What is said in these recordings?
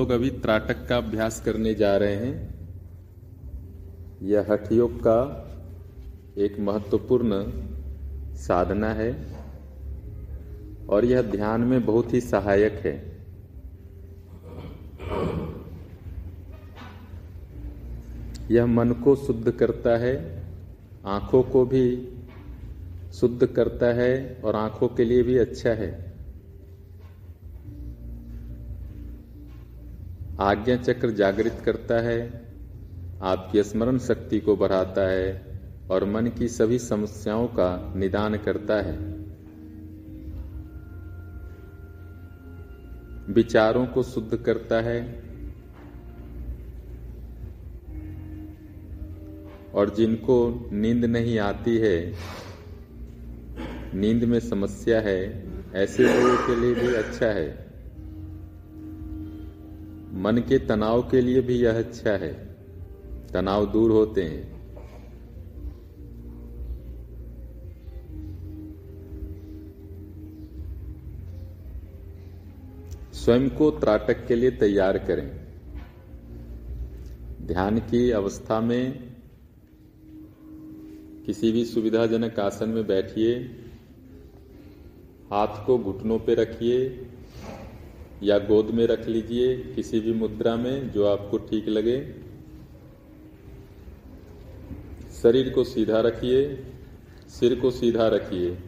लोग अभी त्राटक का अभ्यास करने जा रहे हैं। यह हठ योग का एक महत्वपूर्ण साधना है और यह ध्यान में बहुत ही सहायक है। यह मन को शुद्ध करता है, आँखों को भी शुद्ध करता है और आँखों के लिए भी अच्छा है। आज्ञा चक्र जागृत करता है, आपकी स्मरण शक्ति को बढ़ाता है और मन की सभी समस्याओं का निदान करता है। विचारों को शुद्ध करता है और जिनको नींद नहीं आती है, नींद में समस्या है, ऐसे लोगों के लिए भी अच्छा है। मन के तनाव के लिए भी यह अच्छा है। तनाव दूर होते हैं। स्वयं को त्राटक के लिए तैयार करें। ध्यान की अवस्था में किसी भी सुविधाजनक आसन में बैठिए। हाथ को घुटनों पर रखिए। या गोद में रख लीजिए किसी भी मुद्रा में जो आपको ठीक लगे। शरीर को सीधा रखिए, सिर को सीधा रखिए।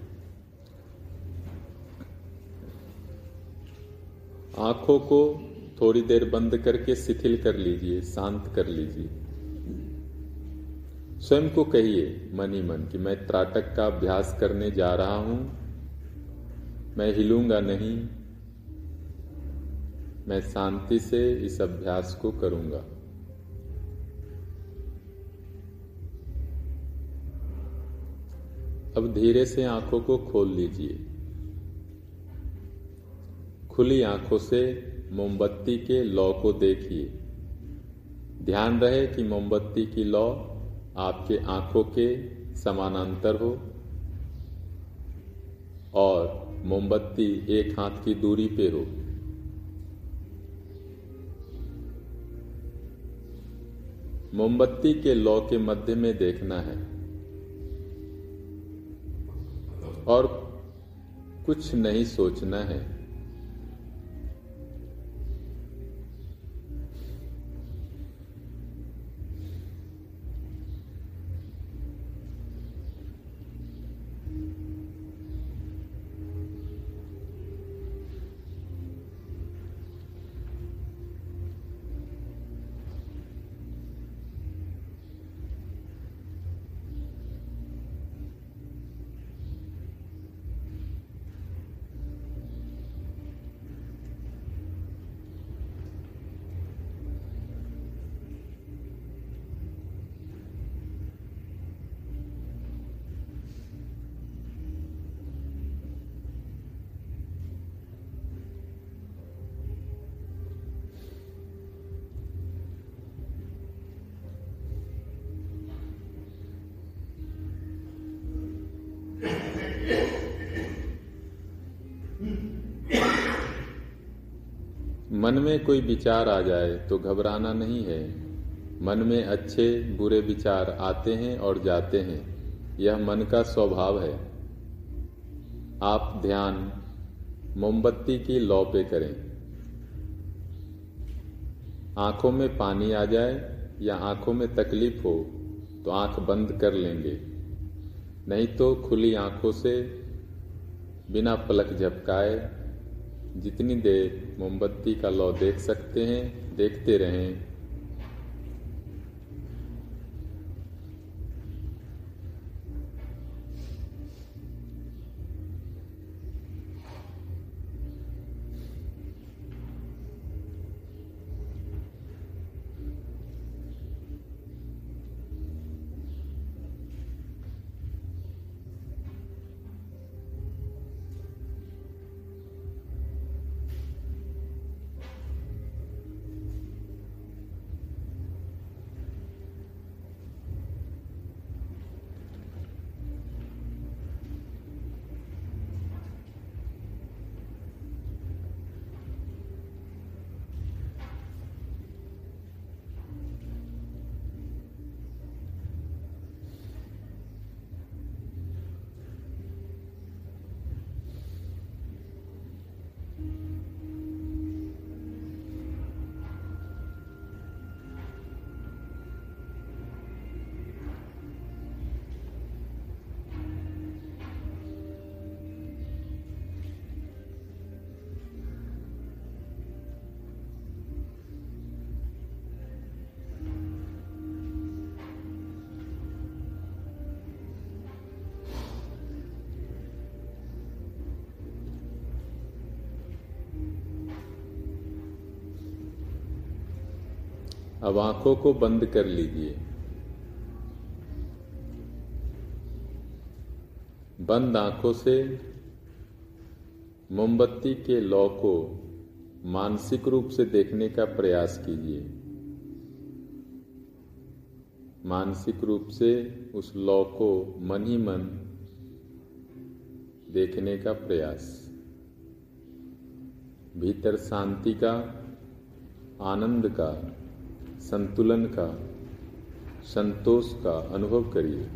आँखों को थोड़ी देर बंद करके शिथिल कर लीजिए, शांत कर लीजिए। स्वयं को कहिए, मन ही मन, कि मैं त्राटक का अभ्यास करने जा रहा हूँ। मैं हिलूँगा नहीं मैं शांति से इस अभ्यास को करूँगा। अब धीरे से आँखों को खोल लीजिए। खुली आँखों से मोमबत्ती के लौ को देखिए। ध्यान रहे कि मोमबत्ती की लौ आपके आँखों के समानांतर हो और मोमबत्ती एक हाथ की दूरी पे हो। मोमबत्ती के लौ के मध्य में देखना है। और कुछ नहीं सोचना है। मन में कोई विचार आ जाए तो घबराना नहीं है। मन में अच्छे बुरे विचार आते हैं और जाते हैं। यह मन का स्वभाव है। आप ध्यान मोमबत्ती की लौ पे करें। आँखों में पानी आ जाए या आँखों में तकलीफ़ हो तो आँख बंद कर लेंगे। नहीं तो खुली आँखों से बिना पलक झपकाए जितनी देर मोमबत्ती का लौ देख सकते हैं देखते रहें। अब आँखों को बंद कर लीजिए। बंद आँखों से मोमबत्ती के लौ को मानसिक रूप से देखने का प्रयास कीजिए। मानसिक रूप से उस लौ को मन ही मन देखने का प्रयास। भीतर शांति का, आनंद का संतुलन का, संतोष का अनुभव करिए।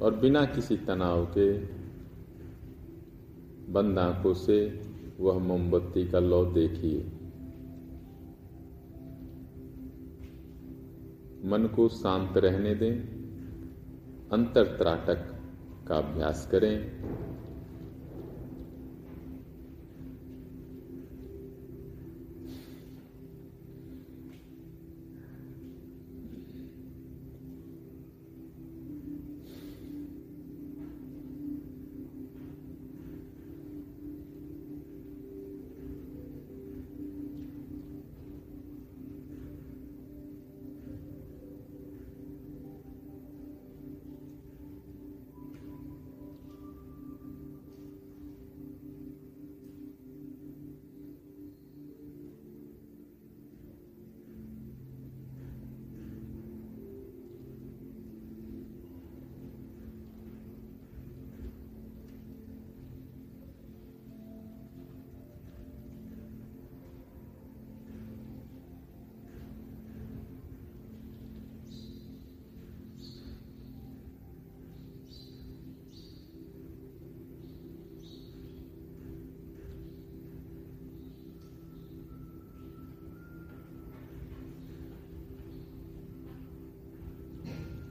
और बिना किसी तनाव के, बंद आँखों से वह मोमबत्ती का लौ देखिए। मन को शांत रहने दें अंतर त्राटक का अभ्यास करें।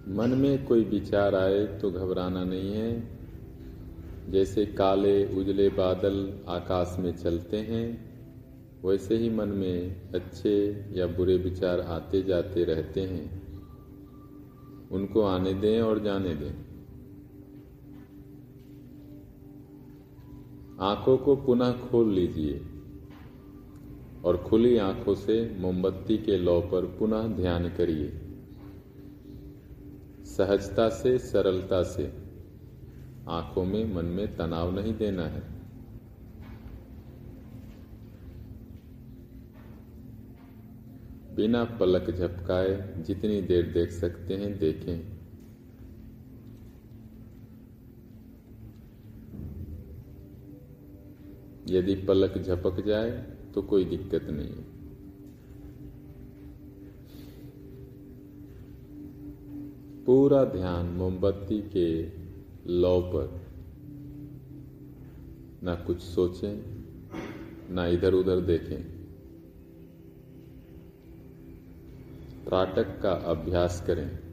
मन में कोई विचार आए तो घबराना नहीं है। जैसे काले, उजले बादल आकाश में चलते हैं, वैसे ही मन में अच्छे या बुरे विचार आते जाते रहते हैं। उनको आने दें और जाने दें। आँखों को पुनः खोल लीजिए और खुली आँखों से मोमबत्ती के लौ पर पुनः ध्यान करिए। सहजता से, सरलता से। आँखों में, मन में तनाव नहीं देना है। बिना पलक झपकाए जितनी देर देख सकते हैं, देखें। यदि पलक झपक जाए तो कोई दिक्कत नहीं है। पूरा ध्यान मोमबत्ती के लौ पर। ना कुछ सोचें, ना इधर उधर देखें। त्राटक का अभ्यास करें।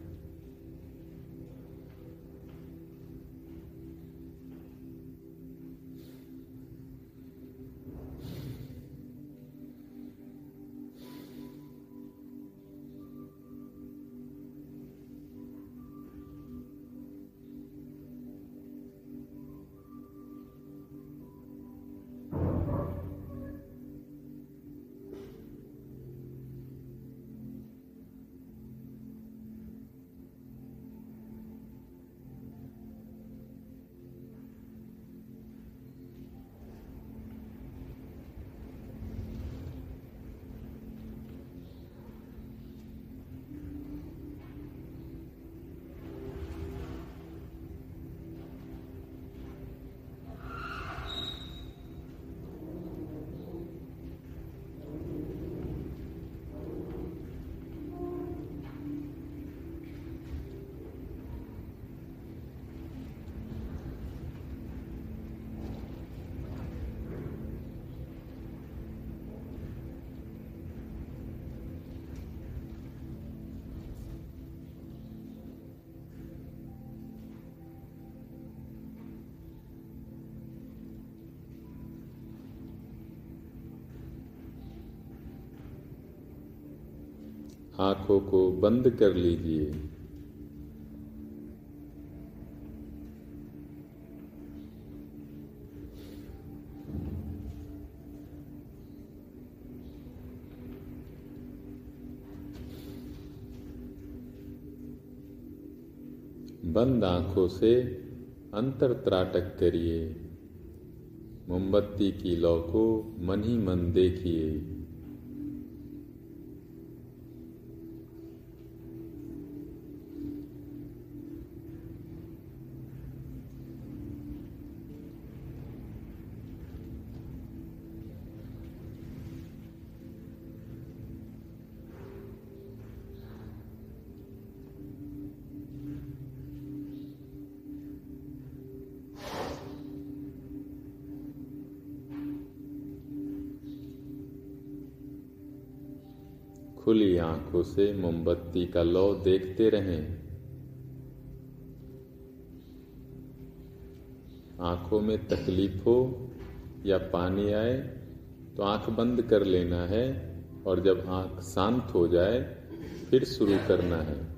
आँखों को बंद कर लीजिए। बंद आँखों से अंतर त्राटक करिए। मोमबत्ती की लौ को मन ही मन देखिए। खुली आँखों से मोमबत्ती का लौ देखते रहें। आँखों में तकलीफ़ हो या पानी आए तो आँख बंद कर लेना है और जब आँख शांत हो जाए, फिर शुरू करना है।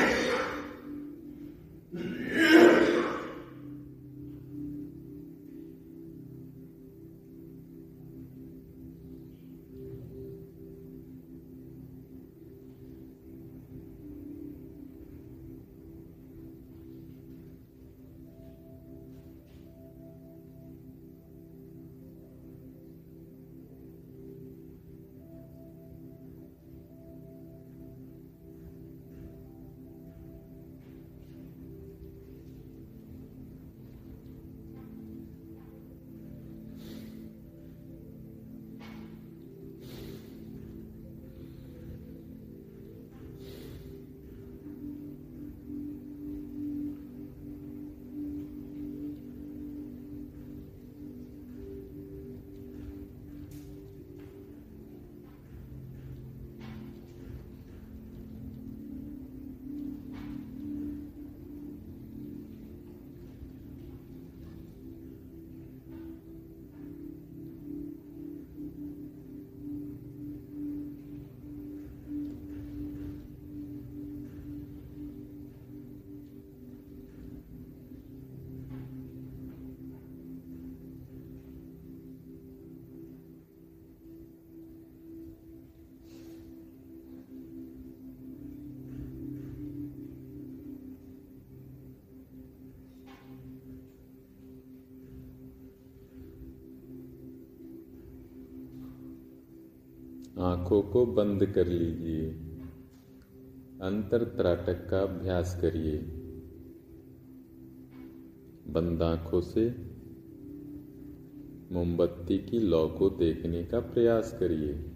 आँखों को बंद कर लीजिए। अंतर त्राटक का अभ्यास करिए। बंद आँखों से मोमबत्ती की लौ को देखने का प्रयास करिए।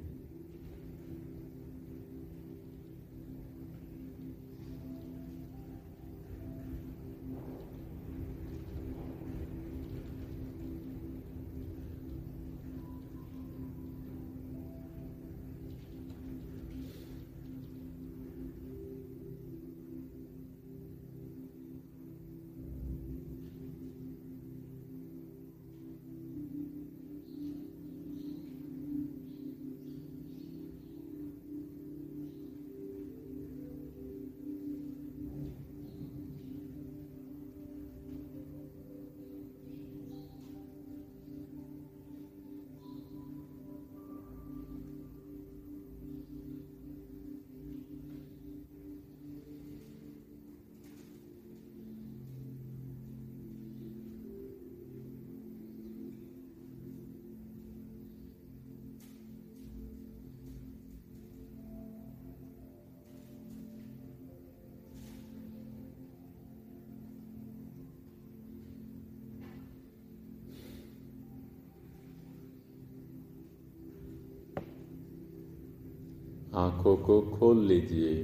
आँखों को खोल लीजिए।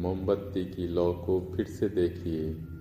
मोमबत्ती की लौ को फिर से देखिए।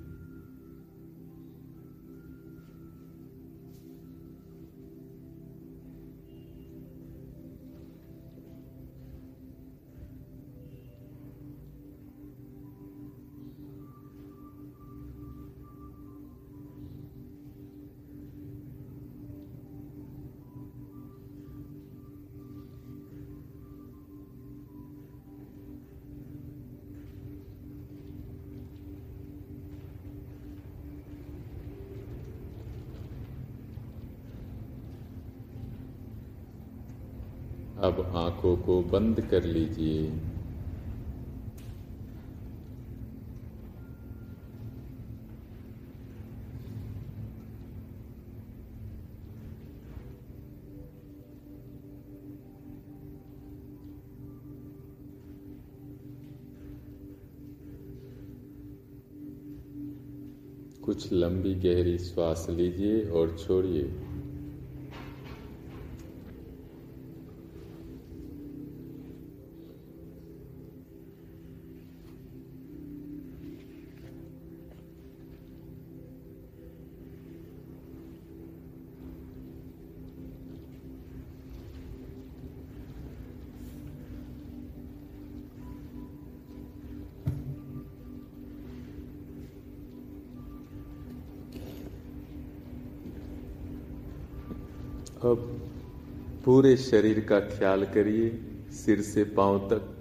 अब आँखों को बंद कर लीजिए। कुछ लंबी गहरी श्वास लीजिए और छोड़िए। अब पूरे शरीर का ख्याल करिए, सिर से पाँव तक।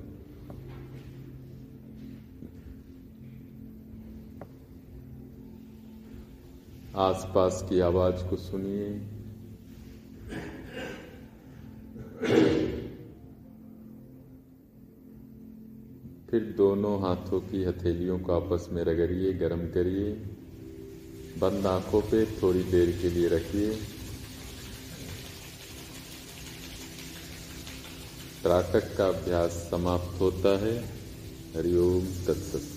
आसपास की आवाज़ को सुनिए। फिर दोनों हाथों की हथेलियों को आपस में रगड़िए, गर्म करिए। बंद आँखों पे थोड़ी देर के लिए रखिए। त्राटक का अभ्यास समाप्त होता है। हरिओम तत्सत।